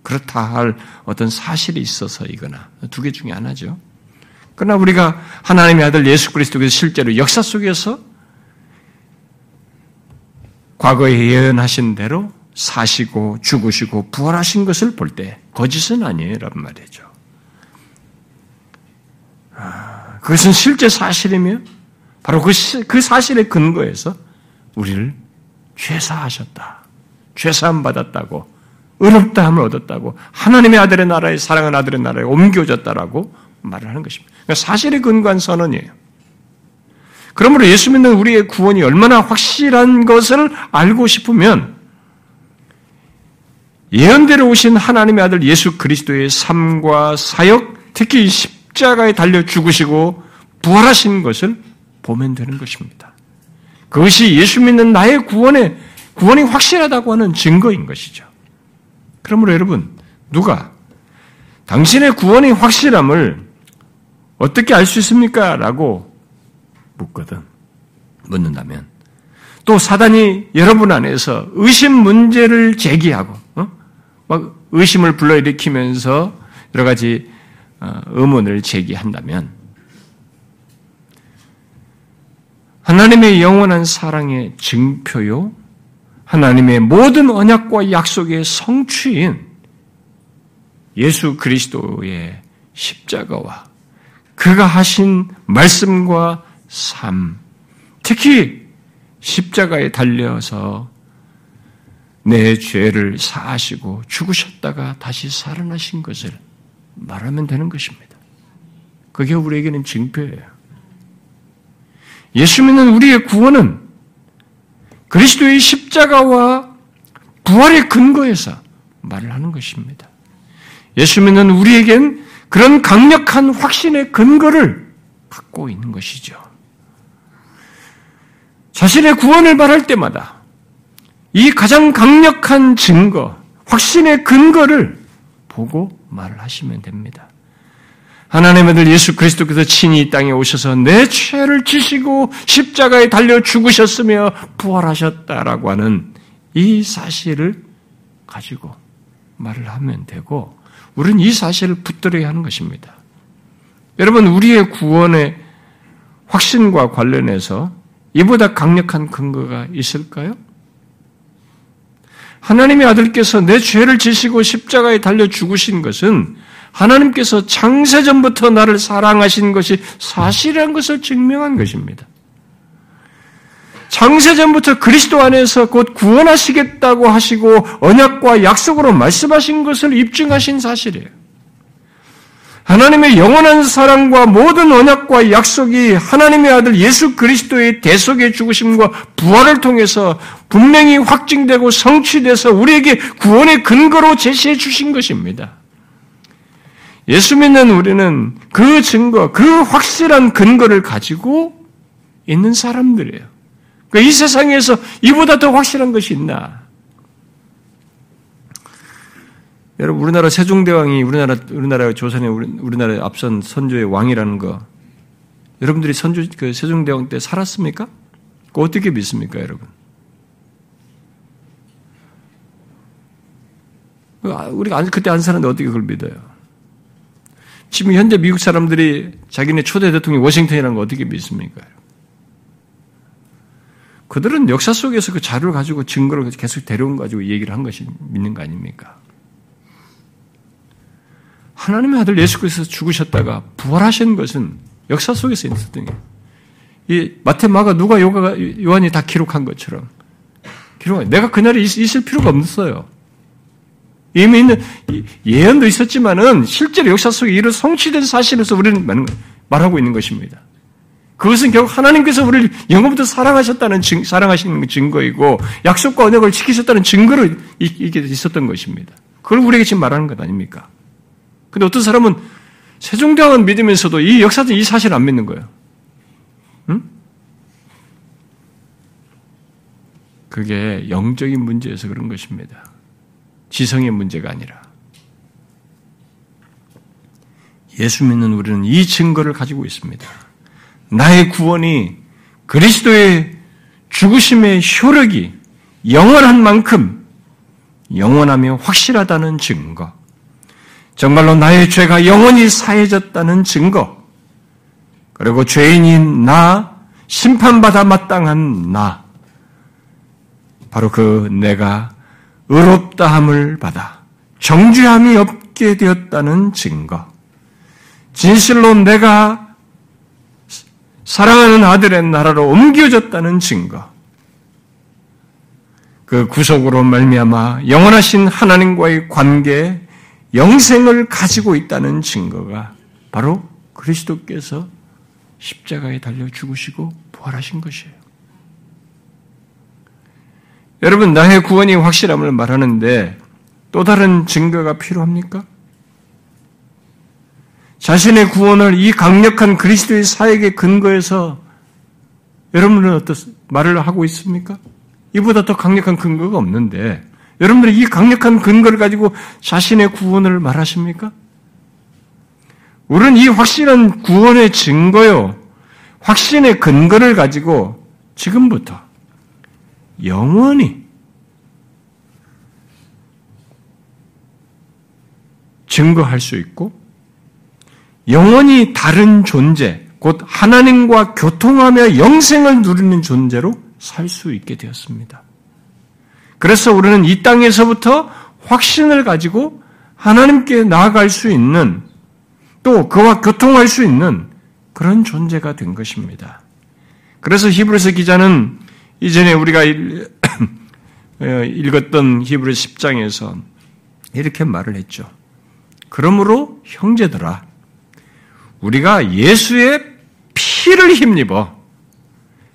그렇다 할 어떤 사실이 있어서이거나 두 개 중에 하나죠. 그러나 우리가 하나님의 아들 예수 그리스도께서 실제로 역사 속에서 과거에 예언하신 대로 사시고 죽으시고 부활하신 것을 볼 때 거짓은 아니에요란 말이죠. 아, 그것은 실제 사실이며 바로 그, 그 사실의 근거에서 우리를 죄사하셨다. 죄사함 받았다고 의롭다함을 얻었다고 하나님의 아들의 나라에 사랑하는 아들의 나라에 옮겨졌다라고 말을 하는 것입니다. 그러니까 사실에 근거한 선언이에요. 그러므로 예수 믿는 우리의 구원이 얼마나 확실한 것을 알고 싶으면 예언대로 오신 하나님의 아들 예수 그리스도의 삶과 사역, 특히 십자가에 달려 죽으시고 부활하신 것을 보면 되는 것입니다. 그것이 예수 믿는 나의 구원의 구원이 확실하다고 하는 증거인 것이죠. 그러므로 여러분, 누가 당신의 구원이 확실함을 어떻게 알 수 있습니까? 라고 묻거든. 묻는다면. 또 사단이 여러분 안에서 의심 문제를 제기하고, 어? 막 의심을 불러일으키면서 여러 가지 어, 의문을 제기한다면, 하나님의 영원한 사랑의 증표요, 하나님의 모든 언약과 약속의 성취인 예수 그리스도의 십자가와 그가 하신 말씀과 삶, 특히 십자가에 달려서 내 죄를 사하시고 죽으셨다가 다시 살아나신 것을 말하면 되는 것입니다. 그게 우리에게는 증표예요. 예수 믿는 우리의 구원은 그리스도의 십자가와 부활의 근거에서 말을 하는 것입니다. 예수 믿는 우리에겐 그런 강력한 확신의 근거를 갖고 있는 것이죠. 자신의 구원을 말할 때마다 이 가장 강력한 증거, 확신의 근거를 보고 말을 하시면 됩니다. 하나님의 아들 예수 그리스도께서 친히 이 땅에 오셔서 내 죄를 지시고 십자가에 달려 죽으셨으며 부활하셨다라고 하는 이 사실을 가지고 말을 하면 되고 우리는 이 사실을 붙들어야 하는 것입니다. 여러분, 우리의 구원의 확신과 관련해서 이보다 강력한 근거가 있을까요? 하나님의 아들께서 내 죄를 지시고 십자가에 달려 죽으신 것은 하나님께서 창세전부터 나를 사랑하신 것이 사실이라는 것을 증명한 것입니다. 창세전부터 그리스도 안에서 곧 구원하시겠다고 하시고 언약과 약속으로 말씀하신 것을 입증하신 사실이에요. 하나님의 영원한 사랑과 모든 언약과 약속이 하나님의 아들 예수 그리스도의 대속의 죽으심과 부활을 통해서 분명히 확증되고 성취돼서 우리에게 구원의 근거로 제시해 주신 것입니다. 예수 믿는 우리는 그 증거, 그 확실한 근거를 가지고 있는 사람들이에요. 그러니까 이 세상에서 이보다 더 확실한 것이 있나? 여러분 우리나라 세종대왕이 우리나라 우리나라 조선의 우리나라 앞선 선조의 왕이라는 거 여러분들이 선조 그 세종대왕 때 살았습니까? 그 어떻게 믿습니까, 여러분? 우리가 그때 안 살았는데 어떻게 그걸 믿어요? 지금 현재 미국 사람들이 자기네 초대 대통령이 워싱턴이라는 거 어떻게 믿습니까? 그들은 역사 속에서 그 자료를 가지고 증거를 계속 데려온 가지고 얘기를 한 것이 믿는 거 아닙니까? 하나님의 아들 예수 그리스도 죽으셨다가 부활하신 것은 역사 속에서 있었던 게. 이 마태, 마가, 누가, 요한이 다 기록한 것처럼 기록. 내가 그날에 있 을 필요가 없어요. 이미 있는 예언도 있었지만은 실제로 역사 속에 이런 성취된 사실에서 우리는 말하고 있는 것입니다. 그것은 결국 하나님께서 우리를 영원부터 사랑하셨다는 증, 사랑하시는 증거이고 약속과 언약을 지키셨다는 증거로 이게 있었던 것입니다. 그걸 우리에게 지금 말하는 것 아닙니까? 근데 어떤 사람은 세종대왕은 믿으면서도 이 역사적 이 사실을 안 믿는 거예요. 응? 그게 영적인 문제에서 그런 것입니다. 지성의 문제가 아니라. 예수 믿는 우리는 이 증거를 가지고 있습니다. 나의 구원이 그리스도의 죽으심의 효력이 영원한 만큼 영원하며 확실하다는 증거. 정말로 나의 죄가 영원히 사해졌다는 증거. 그리고 죄인인 나, 심판받아 마땅한 나. 바로 그 내가 의롭다함을 받아 정죄함이 없게 되었다는 증거. 진실로 내가 사랑하는 아들의 나라로 옮겨졌다는 증거. 그 구속으로 말미암아 영원하신 하나님과의 관계, 영생을 가지고 있다는 증거가 바로 그리스도께서 십자가에 달려 죽으시고 부활하신 것이에요. 여러분, 나의 구원이 확실함을 말하는데 또 다른 증거가 필요합니까? 자신의 구원을 이 강력한 그리스도의 사역에 근거해서 여러분은 어떻 말을 하고 있습니까? 이보다 더 강력한 근거가 없는데 여러분들이 이 강력한 근거를 가지고 자신의 구원을 말하십니까? 우리는 이 확실한 구원의 증거요, 확신의 근거를 가지고 지금부터 영원히 증거할 수 있고 영원히 다른 존재, 곧 하나님과 교통하며 영생을 누리는 존재로 살 수 있게 되었습니다. 그래서 우리는 이 땅에서부터 확신을 가지고 하나님께 나아갈 수 있는 또 그와 교통할 수 있는 그런 존재가 된 것입니다. 그래서 히브리서 기자는 이전에 우리가 (clears throat) 어, 읽었던 히브리 10장에서 이렇게 말을 했죠. 그러므로 형제들아 우리가 예수의 피를 힘입어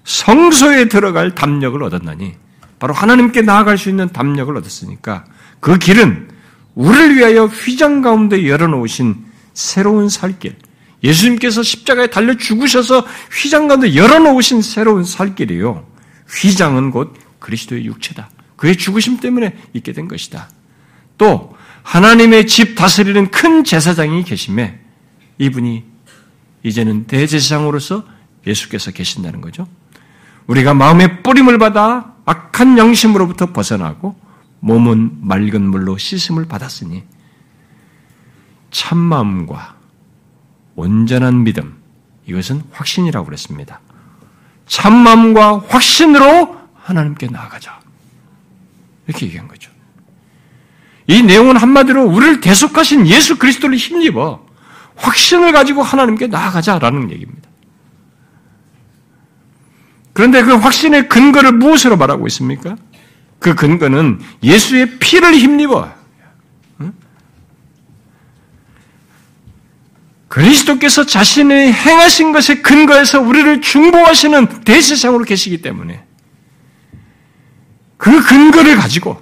성소에 들어갈 담력을 얻었나니 바로 하나님께 나아갈 수 있는 담력을 얻었으니까 그 길은 우리를 위하여 휘장 가운데 열어놓으신 새로운 살길 예수님께서 십자가에 달려 죽으셔서 휘장 가운데 열어놓으신 새로운 살길이요. 휘장은 곧 그리스도의 육체다. 그의 죽으심 때문에 있게 된 것이다. 또 하나님의 집 다스리는 큰 제사장이 계심에 이분이 이제는 대제사장으로서 예수께서 계신다는 거죠. 우리가 마음의 뿌림을 받아 악한 영심으로부터 벗어나고 몸은 맑은 물로 씻음을 받았으니 참마음과 온전한 믿음 이것은 확신이라고 그랬습니다. 참마음과 확신으로 하나님께 나아가자. 이렇게 얘기한 거죠. 이 내용은 한마디로 우리를 대속하신 예수 그리스도를 힘입어 확신을 가지고 하나님께 나아가자라는 얘기입니다. 그런데 그 확신의 근거를 무엇으로 말하고 있습니까? 그 근거는 예수의 피를 힘입어. 그리스도께서 자신의 행하신 것에 근거해서 우리를 중보하시는 대세상으로 계시기 때문에 그 근거를 가지고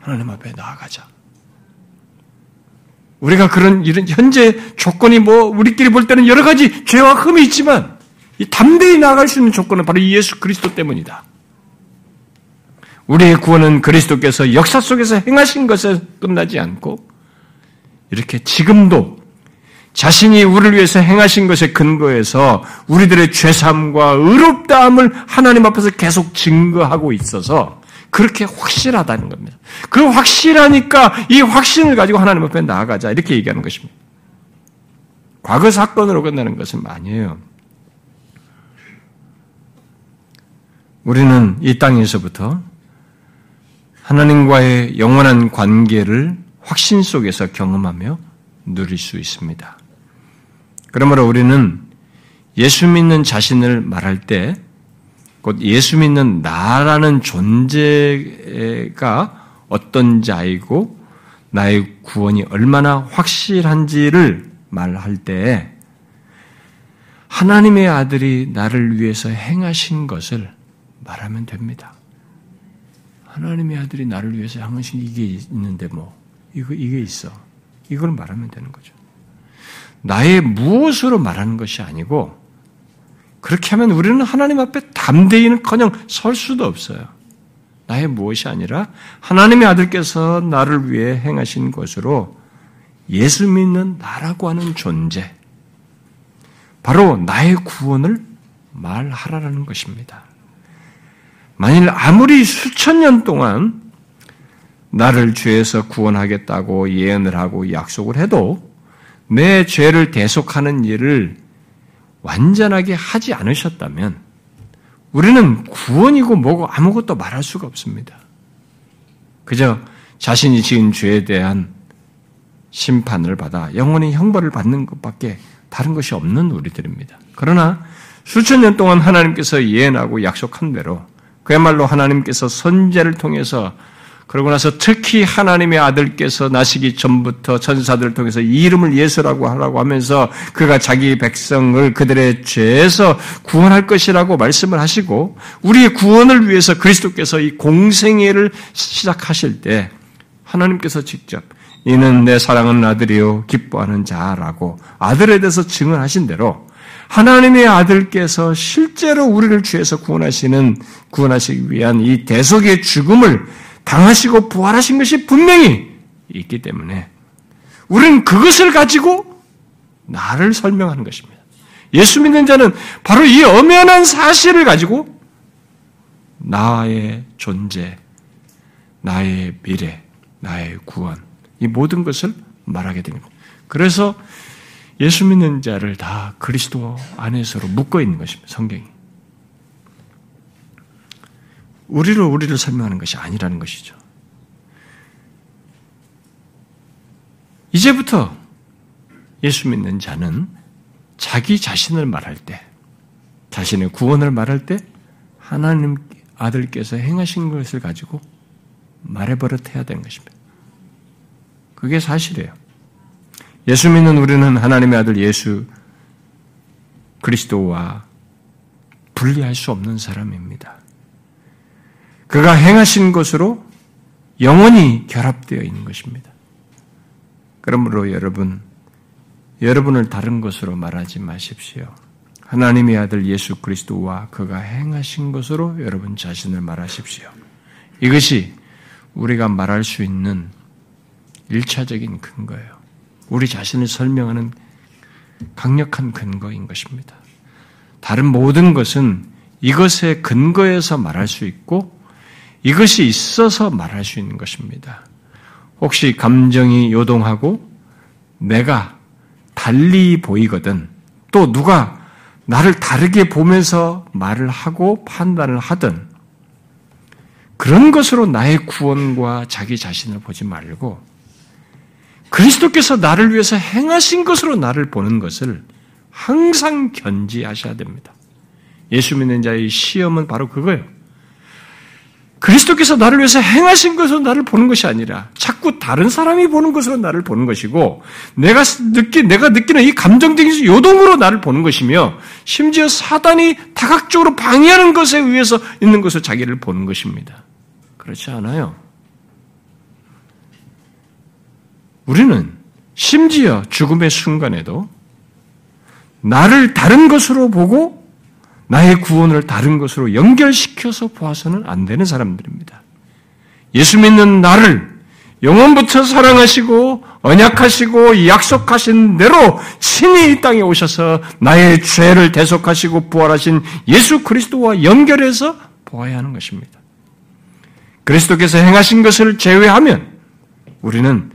하나님 앞에 나아가자. 우리가 그런 이런 현재 조건이 뭐 우리끼리 볼 때는 여러 가지 죄와 흠이 있지만 이 담대히 나아갈 수 있는 조건은 바로 예수 그리스도 때문이다. 우리의 구원은 그리스도께서 역사 속에서 행하신 것에 끝나지 않고 이렇게 지금도 자신이 우리를 위해서 행하신 것에 근거해서 우리들의 죄삼과 의롭다함을 하나님 앞에서 계속 증거하고 있어서 그렇게 확실하다는 겁니다. 그 확실하니까 이 확신을 가지고 하나님 앞에 나아가자. 이렇게 얘기하는 것입니다. 과거 사건으로 끝나는 것은 아니에요. 우리는 이 땅에서부터 하나님과의 영원한 관계를 확신 속에서 경험하며 누릴 수 있습니다. 그러므로 우리는 예수 믿는 자신을 말할 때 곧 예수 믿는 나라는 존재가 어떤 자이고 나의 구원이 얼마나 확실한지를 말할 때 하나님의 아들이 나를 위해서 행하신 것을 말하면 됩니다. 하나님의 아들이 나를 위해서 행하신 이게 있는데 뭐 이거 이게 있어. 이걸 말하면 되는 거죠. 나의 무엇으로 말하는 것이 아니고 그렇게 하면 우리는 하나님 앞에 담대히는커녕 설 수도 없어요. 나의 무엇이 아니라 하나님의 아들께서 나를 위해 행하신 것으로 예수 믿는 나라고 하는 존재, 바로 나의 구원을 말하라는 것입니다. 만일 아무리 수천 년 동안 나를 죄에서 구원하겠다고 예언을 하고 약속을 해도 내 죄를 대속하는 일을 완전하게 하지 않으셨다면 우리는 구원이고 뭐고 아무것도 말할 수가 없습니다. 그저 자신이 지은 죄에 대한 심판을 받아 영원히 형벌을 받는 것밖에 다른 것이 없는 우리들입니다. 그러나 수천 년 동안 하나님께서 예언하고 약속한 대로 그야말로 하나님께서 선제를 통해서 그러고 나서 특히 하나님의 아들께서 나시기 전부터 천사들을 통해서 이 이름을 예수라고 하라고 하면서 그가 자기 백성을 그들의 죄에서 구원할 것이라고 말씀을 하시고 우리의 구원을 위해서 그리스도께서 이 공생애를 시작하실 때 하나님께서 직접 이는 내 사랑하는 아들이요 기뻐하는 자라고 아들에 대해서 증언하신 대로 하나님의 아들께서 실제로 우리를 죄에서 구원하시는 구원하시기 위한 이 대속의 죽음을 당하시고 부활하신 것이 분명히 있기 때문에 우리는 그것을 가지고 나를 설명하는 것입니다. 예수 믿는 자는 바로 이 엄연한 사실을 가지고 나의 존재, 나의 미래, 나의 구원, 이 모든 것을 말하게 됩니다. 그래서 예수 믿는 자를 다 그리스도 안에서로 묶어 있는 것입니다. 성경이. 우리를 우리를 설명하는 것이 아니라는 것이죠. 이제부터 예수 믿는 자는 자기 자신을 말할 때, 자신의 구원을 말할 때 하나님 아들께서 행하신 것을 가지고 말해버릇 해야 되는 것입니다. 그게 사실이에요. 예수 믿는 우리는 하나님의 아들 예수 그리스도와 분리할 수 없는 사람입니다. 그가 행하신 것으로 영원히 결합되어 있는 것입니다. 그러므로 여러분, 여러분을 다른 것으로 말하지 마십시오. 하나님의 아들 예수 그리스도와 그가 행하신 것으로 여러분 자신을 말하십시오. 이것이 우리가 말할 수 있는 일차적인 근거예요. 우리 자신을 설명하는 강력한 근거인 것입니다. 다른 모든 것은 이것의 근거에서 말할 수 있고 이것이 있어서 말할 수 있는 것입니다. 혹시 감정이 요동하고 내가 달리 보이거든 또 누가 나를 다르게 보면서 말을 하고 판단을 하든 그런 것으로 나의 구원과 자기 자신을 보지 말고 그리스도께서 나를 위해서 행하신 것으로 나를 보는 것을 항상 견지하셔야 됩니다. 예수 믿는 자의 시험은 바로 그거예요. 그리스도께서 나를 위해서 행하신 것으로 나를 보는 것이 아니라 자꾸 다른 사람이 보는 것으로 나를 보는 것이고 내가 느끼 내가 느끼는 이 감정적인 요동으로 나를 보는 것이며 심지어 사단이 다각적으로 방해하는 것에 의해서 있는 것으로 자기를 보는 것입니다. 그렇지 않아요. 우리는 심지어 죽음의 순간에도 나를 다른 것으로 보고 나의 구원을 다른 것으로 연결시켜서 보아서는 안 되는 사람들입니다. 예수 믿는 나를 영원부터 사랑하시고 언약하시고 약속하신 대로 친히 이 땅에 오셔서 나의 죄를 대속하시고 부활하신 예수 그리스도와 연결해서 보아야 하는 것입니다. 그리스도께서 행하신 것을 제외하면 우리는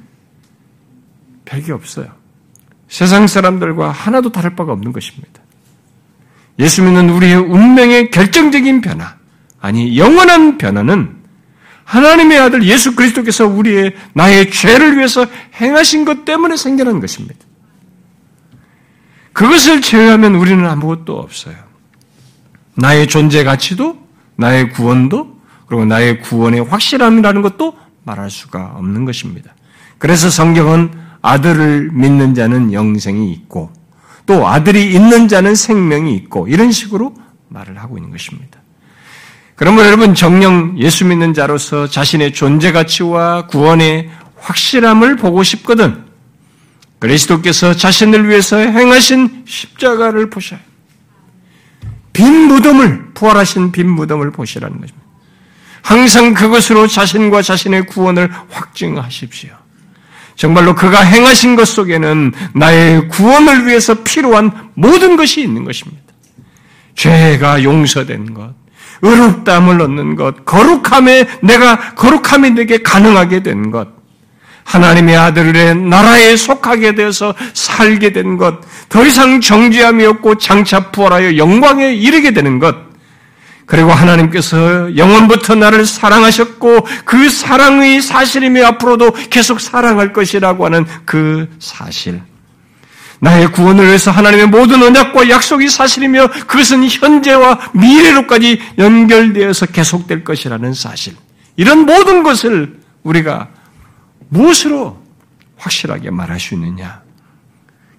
별게 없어요. 세상 사람들과 하나도 다를 바가 없는 것입니다. 예수 믿는 우리의 운명의 결정적인 변화, 아니 영원한 변화는 하나님의 아들 예수 그리스도께서 우리의 나의 죄를 위해서 행하신 것 때문에 생겨난 것입니다. 그것을 제외하면 우리는 아무것도 없어요. 나의 존재 가치도, 나의 구원도, 그리고 나의 구원의 확실함이라는 것도 말할 수가 없는 것입니다. 그래서 성경은 아들을 믿는 자는 영생이 있고 또 아들이 있는 자는 생명이 있고 이런 식으로 말을 하고 있는 것입니다. 그러면 여러분 정령 예수 믿는 자로서 자신의 존재 가치와 구원의 확실함을 보고 싶거든 그리스도께서 자신을 위해서 행하신 십자가를 보셔요. 빈 무덤을 부활하신 빈 무덤을 보시라는 것입니다. 항상 그것으로 자신과 자신의 구원을 확증하십시오. 정말로 그가 행하신 것 속에는 나의 구원을 위해서 필요한 모든 것이 있는 것입니다. 죄가 용서된 것, 의롭다함을 얻는 것, 거룩함에 내가 거룩함이 내게 가능하게 된 것, 하나님의 아들의 나라에 속하게 되어서 살게 된 것, 더 이상 정죄함이 없고 장차 부활하여 영광에 이르게 되는 것, 그리고 하나님께서 영원부터 나를 사랑하셨고 그 사랑의 사실이며 앞으로도 계속 사랑할 것이라고 하는 그 사실. 나의 구원을 위해서 하나님의 모든 언약과 약속이 사실이며 그것은 현재와 미래로까지 연결되어서 계속될 것이라는 사실. 이런 모든 것을 우리가 무엇으로 확실하게 말할 수 있느냐?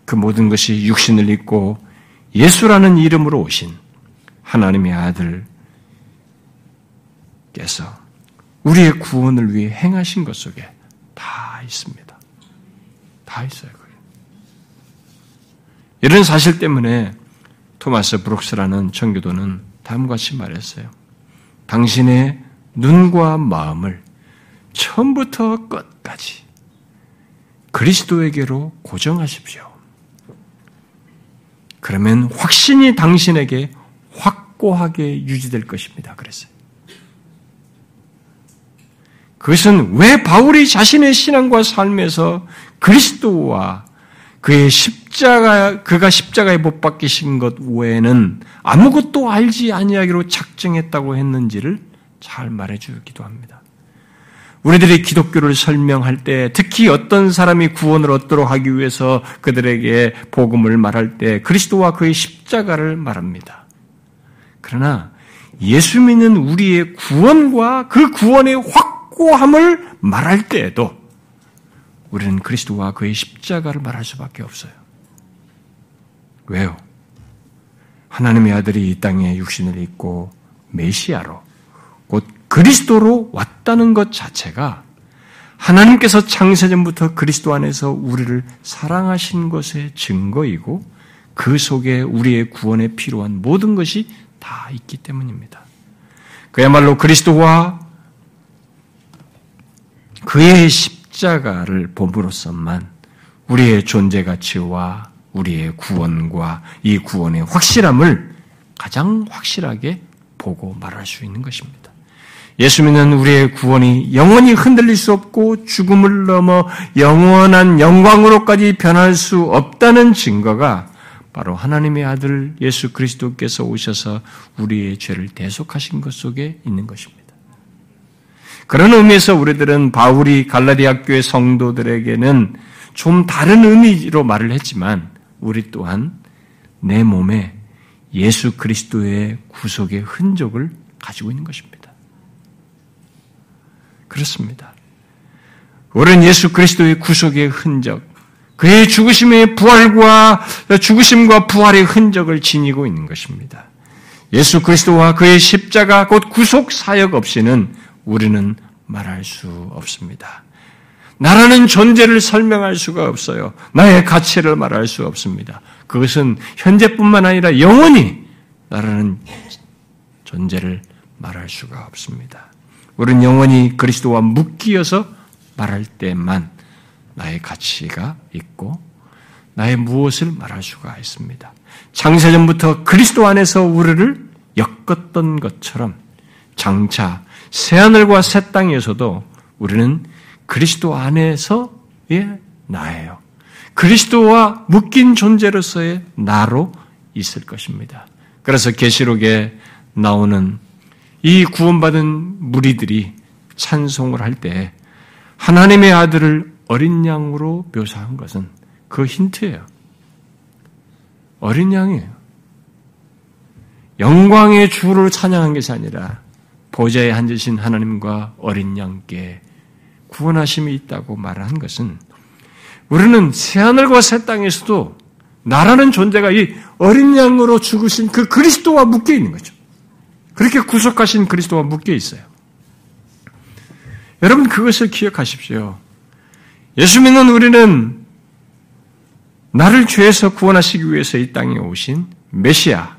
그 모든 것이 육신을 입고 예수라는 이름으로 오신 하나님의 아들 께서 우리의 구원을 위해 행하신 것 속에 다 있습니다. 다 있어요. 이런 사실 때문에 토마스 브룩스라는 청교도는 다음과 같이 말했어요. 당신의 눈과 마음을 처음부터 끝까지 그리스도에게로 고정하십시오. 그러면 확신이 당신에게 확고하게 유지될 것입니다. 그랬어요. 그것은 왜 바울이 자신의 신앙과 삶에서 그리스도와 그의 십자가 그가 십자가에 못 박히신 것 외에는 아무것도 알지 아니하기로 작정했다고 했는지를 잘 말해 주기도 합니다. 우리들이 기독교를 설명할 때 특히 어떤 사람이 구원을 얻도록 하기 위해서 그들에게 복음을 말할 때 그리스도와 그의 십자가를 말합니다. 그러나 예수 믿는 우리의 구원과 그 구원의 확 고함을 말할 때에도 우리는 그리스도와 그의 십자가를 말할 수밖에 없어요. 왜요? 하나님의 아들이 이 땅에 육신을 입고 메시아로 곧 그리스도로 왔다는 것 자체가 하나님께서 창세전부터 그리스도 안에서 우리를 사랑하신 것의 증거이고 그 속에 우리의 구원에 필요한 모든 것이 다 있기 때문입니다. 그야말로 그리스도와 그의 십자가를 봄으로써만 우리의 존재 가치와 우리의 구원과 이 구원의 확실함을 가장 확실하게 보고 말할 수 있는 것입니다. 예수 믿는 우리의 구원이 영원히 흔들릴 수 없고 죽음을 넘어 영원한 영광으로까지 변할 수 없다는 증거가 바로 하나님의 아들 예수 그리스도께서 오셔서 우리의 죄를 대속하신 것 속에 있는 것입니다. 그런 의미에서 우리들은 바울이 갈라디아 교회 성도들에게는 좀 다른 의미로 말을 했지만 우리 또한 내 몸에 예수 그리스도의 구속의 흔적을 가지고 있는 것입니다. 그렇습니다. 우리는 예수 그리스도의 구속의 흔적, 그의 죽으심의 부활과 죽으심과 부활의 흔적을 지니고 있는 것입니다. 예수 그리스도와 그의 십자가 곧 구속 사역 없이는 우리는 말할 수 없습니다. 나라는 존재를 설명할 수가 없어요. 나의 가치를 말할 수 없습니다. 그것은 현재뿐만 아니라 영원히 나라는 존재를 말할 수가 없습니다. 우리는 영원히 그리스도와 묶이어서 말할 때만 나의 가치가 있고 나의 무엇을 말할 수가 있습니다. 창세전부터 그리스도 안에서 우리를 엮었던 것처럼 장차 새하늘과 새 땅에서도 우리는 그리스도 안에서의 나예요. 그리스도와 묶인 존재로서의 나로 있을 것입니다. 그래서 계시록에 나오는 이 구원받은 무리들이 찬송을 할 때 하나님의 아들을 어린 양으로 묘사한 것은 그 힌트예요. 어린 양이에요. 영광의 주를 찬양한 것이 아니라 보좌에 앉으신 하나님과 어린 양께 구원하심이 있다고 말한 것은 우리는 새하늘과 새 땅에서도 나라는 존재가 이 어린 양으로 죽으신 그 그리스도와 묶여 있는 거죠. 그렇게 구속하신 그리스도와 묶여 있어요. 여러분 그것을 기억하십시오. 예수 믿는 우리는 나를 죄에서 구원하시기 위해서 이 땅에 오신 메시아,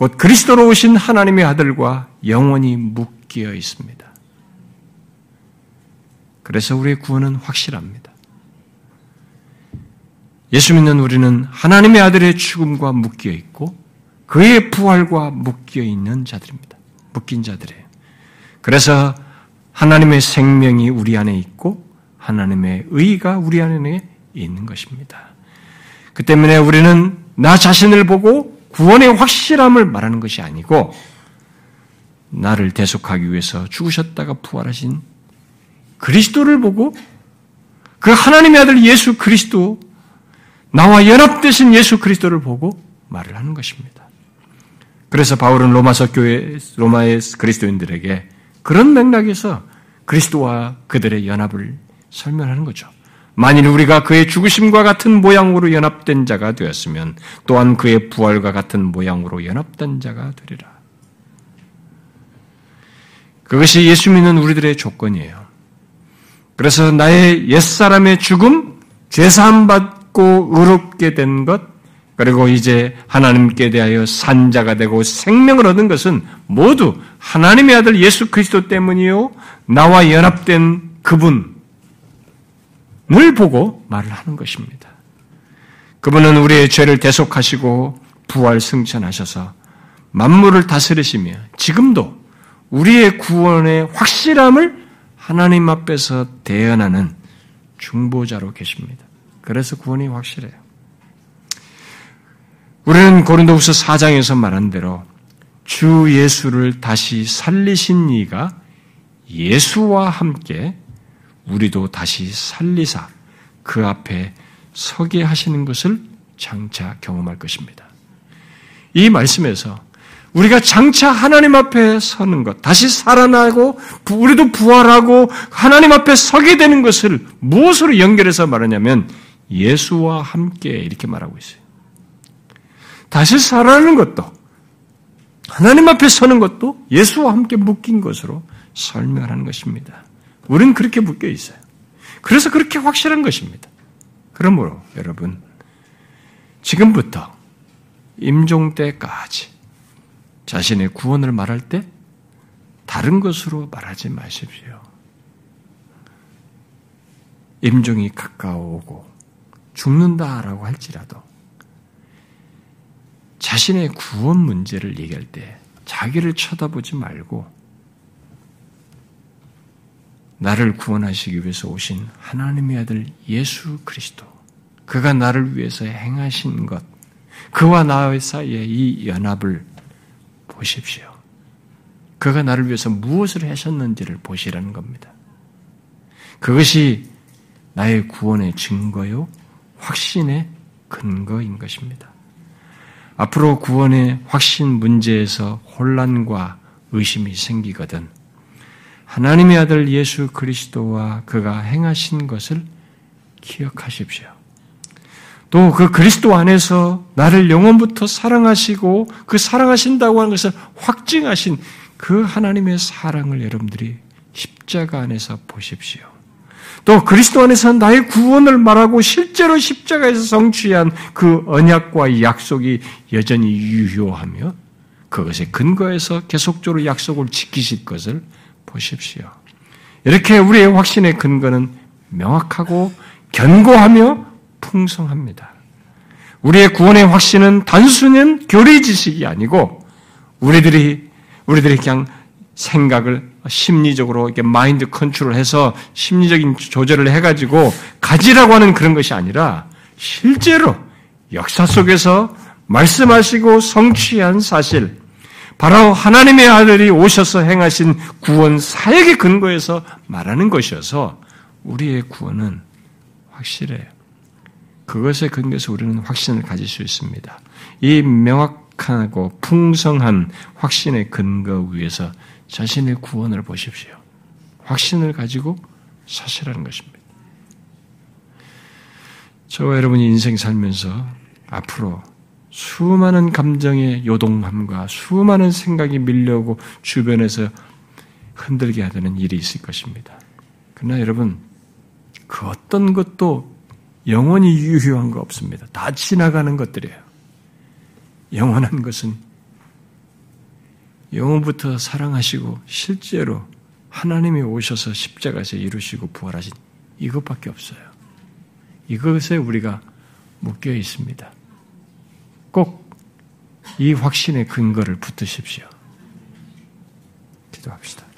곧 그리스도로 오신 하나님의 아들과 영원히 묶여 있습니다. 그래서 우리의 구원은 확실합니다. 예수 믿는 우리는 하나님의 아들의 죽음과 묶여 있고 그의 부활과 묶여 있는 자들입니다. 묶인 자들이에요. 그래서 하나님의 생명이 우리 안에 있고 하나님의 의가 우리 안에 있는 것입니다. 그 때문에 우리는 나 자신을 보고 구원의 확실함을 말하는 것이 아니고 나를 대속하기 위해서 죽으셨다가 부활하신 그리스도를 보고 그 하나님의 아들 예수 그리스도 나와 연합되신 예수 그리스도를 보고 말을 하는 것입니다. 그래서 바울은 로마서 교회 로마의 그리스도인들에게 그런 맥락에서 그리스도와 그들의 연합을 설명하는 거죠. 만일 우리가 그의 죽으심과 같은 모양으로 연합된 자가 되었으면 또한 그의 부활과 같은 모양으로 연합된 자가 되리라. 그것이 예수 믿는 우리들의 조건이에요. 그래서 나의 옛사람의 죽음, 죄사함 받고 의롭게 된 것, 그리고 이제 하나님께 대하여 산자가 되고 생명을 얻은 것은 모두 하나님의 아들 예수 그리스도 때문이요. 나와 연합된 그분, 을 보고 말을 하는 것입니다. 그분은 우리의 죄를 대속하시고 부활 승천하셔서 만물을 다스리시며 지금도 우리의 구원의 확실함을 하나님 앞에서 대연하는 중보자로 계십니다. 그래서 구원이 확실해요. 우리는 고린도후서 4장에서 말한 대로 주 예수를 다시 살리신 이가 예수와 함께 우리도 다시 살리사 그 앞에 서게 하시는 것을 장차 경험할 것입니다. 이 말씀에서 우리가 장차 하나님 앞에 서는 것, 다시 살아나고 우리도 부활하고 하나님 앞에 서게 되는 것을 무엇으로 연결해서 말하냐면 예수와 함께 이렇게 말하고 있어요. 다시 살아나는 것도 하나님 앞에 서는 것도 예수와 함께 묶인 것으로 설명하는 것입니다. 우리는 그렇게 묶여 있어요. 그래서 그렇게 확실한 것입니다. 그러므로 여러분 지금부터 임종 때까지 자신의 구원을 말할 때 다른 것으로 말하지 마십시오. 임종이 가까워오고 죽는다라고 할지라도 자신의 구원 문제를 얘기할 때 자기를 쳐다보지 말고 나를 구원하시기 위해서 오신 하나님의 아들 예수 그리스도, 그가 나를 위해서 행하신 것, 그와 나의 사이에 이 연합을 보십시오. 그가 나를 위해서 무엇을 하셨는지를 보시라는 겁니다. 그것이 나의 구원의 증거요, 확신의 근거인 것입니다. 앞으로 구원의 확신 문제에서 혼란과 의심이 생기거든 하나님의 아들 예수 그리스도와 그가 행하신 것을 기억하십시오. 또 그 그리스도 안에서 나를 영원부터 사랑하시고 그 사랑하신다고 하는 것을 확증하신 그 하나님의 사랑을 여러분들이 십자가 안에서 보십시오. 또 그리스도 안에서 나의 구원을 말하고 실제로 십자가에서 성취한 그 언약과 약속이 여전히 유효하며 그것의 근거에서 계속적으로 약속을 지키실 것을 보십시오. 이렇게 우리의 확신의 근거는 명확하고 견고하며 풍성합니다. 우리의 구원의 확신은 단순한 교리 지식이 아니고 우리들이 우리들이 그냥 생각을 심리적으로 이렇게 마인드 컨트롤 해서 심리적인 조절을 해가지고 가지라고 하는 그런 것이 아니라 실제로 역사 속에서 말씀하시고 성취한 사실, 바로 하나님의 아들이 오셔서 행하신 구원 사역의 근거에서 말하는 것이어서 우리의 구원은 확실해요. 그것에 근거해서 우리는 확신을 가질 수 있습니다. 이 명확하고 풍성한 확신의 근거 위에서 자신의 구원을 보십시오. 확신을 가지고 사실이라는 것입니다. 저와 여러분이 인생 살면서 앞으로 수많은 감정의 요동함과 수많은 생각이 밀려오고 주변에서 흔들게 하는 일이 있을 것입니다. 그러나 여러분, 그 어떤 것도 영원히 유효한 거 없습니다. 다 지나가는 것들이에요. 영원한 것은 영원부터 사랑하시고 실제로 하나님이 오셔서 십자가에서 이루시고 부활하신 이것밖에 없어요. 이것에 우리가 묶여 있습니다. 꼭이 확신의 근거를 붙드십시오. 기도합시다.